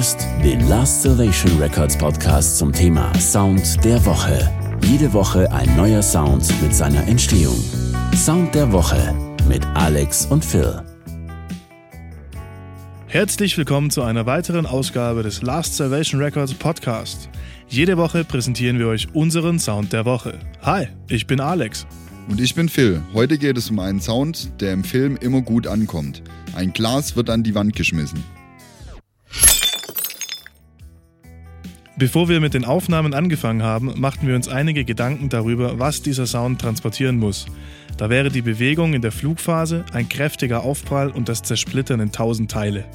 hörst den Last Salvation Records Podcast zum Thema Sound der Woche. Jede Woche ein neuer Sound mit seiner Entstehung. Sound der Woche mit Alex und Phil. Herzlich willkommen zu einer weiteren Ausgabe des Last Salvation Records Podcast. Jede Woche präsentieren wir euch unseren Sound der Woche. Hi, ich bin Alex. Und ich bin Phil. Heute geht es um einen Sound, der im Film immer gut ankommt. Ein Glas wird an die Wand geschmissen. Bevor wir mit den Aufnahmen angefangen haben, machten wir uns einige Gedanken darüber, was dieser Sound transportieren muss. Da wäre die Bewegung in der Flugphase, ein kräftiger Aufprall und das Zersplittern in tausend Teile.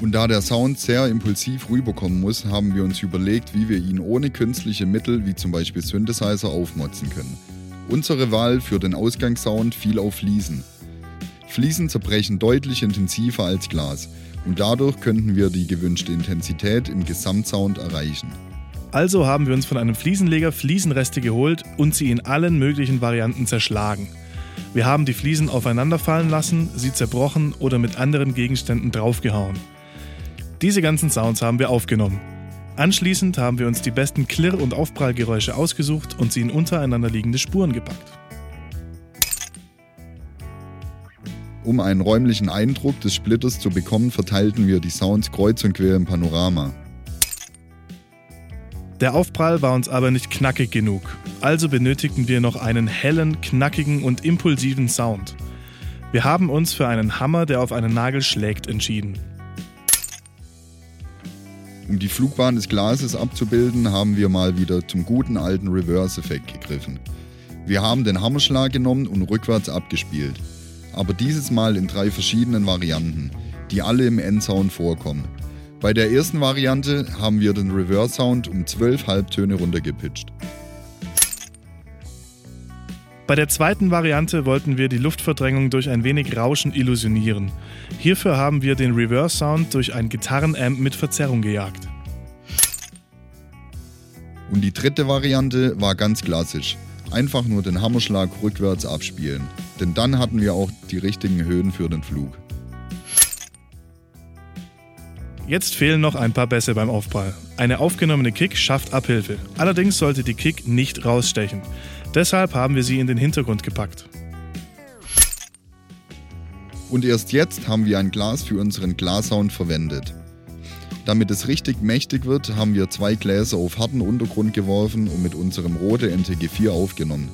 Und da der Sound sehr impulsiv rüberkommen muss, haben wir uns überlegt, wie wir ihn ohne künstliche Mittel wie zum Beispiel Synthesizer aufmotzen können. Unsere Wahl für den Ausgangssound fiel auf Fliesen. Fliesen zerbrechen deutlich intensiver als Glas und dadurch könnten wir die gewünschte Intensität im Gesamtsound erreichen. Also haben wir uns von einem Fliesenleger Fliesenreste geholt und sie in allen möglichen Varianten zerschlagen. Wir haben die Fliesen aufeinander fallen lassen, sie zerbrochen oder mit anderen Gegenständen draufgehauen. Diese ganzen Sounds haben wir aufgenommen. Anschließend haben wir uns die besten Klirr- und Aufprallgeräusche ausgesucht und sie in untereinander liegende Spuren gepackt. Um einen räumlichen Eindruck des Splitters zu bekommen, verteilten wir die Sounds kreuz und quer im Panorama. Der Aufprall war uns aber nicht knackig genug, also benötigten wir noch einen hellen, knackigen und impulsiven Sound. Wir haben uns für einen Hammer, der auf einen Nagel schlägt, entschieden. Um die Flugbahn des Glases abzubilden, haben wir mal wieder zum guten alten Reverse-Effekt gegriffen. Wir haben den Hammerschlag genommen und rückwärts abgespielt aber dieses Mal in drei verschiedenen Varianten, die alle im Endsound vorkommen. Bei der ersten Variante haben wir den Reverse Sound um 12 Halbtöne runtergepitcht. Bei der zweiten Variante wollten wir die Luftverdrängung durch ein wenig Rauschen illusionieren. Hierfür haben wir den Reverse Sound durch ein Gitarrenamp mit Verzerrung gejagt. Und die dritte Variante war ganz klassisch einfach nur den Hammerschlag rückwärts abspielen. Denn dann hatten wir auch die richtigen Höhen für den Flug. Jetzt fehlen noch ein paar Bässe beim Aufprall. Eine aufgenommene Kick schafft Abhilfe. Allerdings sollte die Kick nicht rausstechen. Deshalb haben wir sie in den Hintergrund gepackt. Und erst jetzt haben wir ein Glas für unseren Glassound verwendet. Damit es richtig mächtig wird, haben wir zwei Gläser auf harten Untergrund geworfen und mit unserem Rode NTG4 aufgenommen.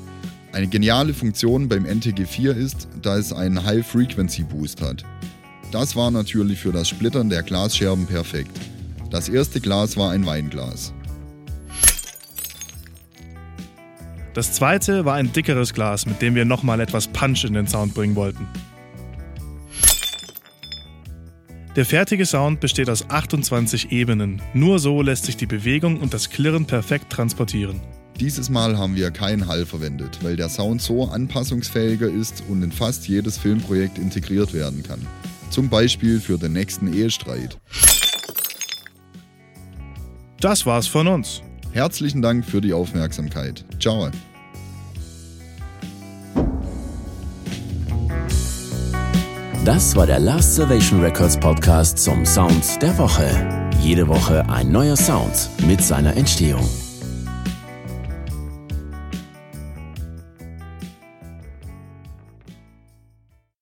Eine geniale Funktion beim NTG4 ist, da es einen High-Frequency-Boost hat. Das war natürlich für das Splittern der Glasscherben perfekt. Das erste Glas war ein Weinglas. Das zweite war ein dickeres Glas, mit dem wir nochmal etwas Punch in den Sound bringen wollten. Der fertige Sound besteht aus 28 Ebenen. Nur so lässt sich die Bewegung und das Klirren perfekt transportieren. Dieses Mal haben wir keinen Hall verwendet, weil der Sound so anpassungsfähiger ist und in fast jedes Filmprojekt integriert werden kann. Zum Beispiel für den nächsten Ehestreit. Das war's von uns. Herzlichen Dank für die Aufmerksamkeit. Ciao. Das war der Last Salvation Records Podcast zum Sound der Woche. Jede Woche ein neuer Sound mit seiner Entstehung.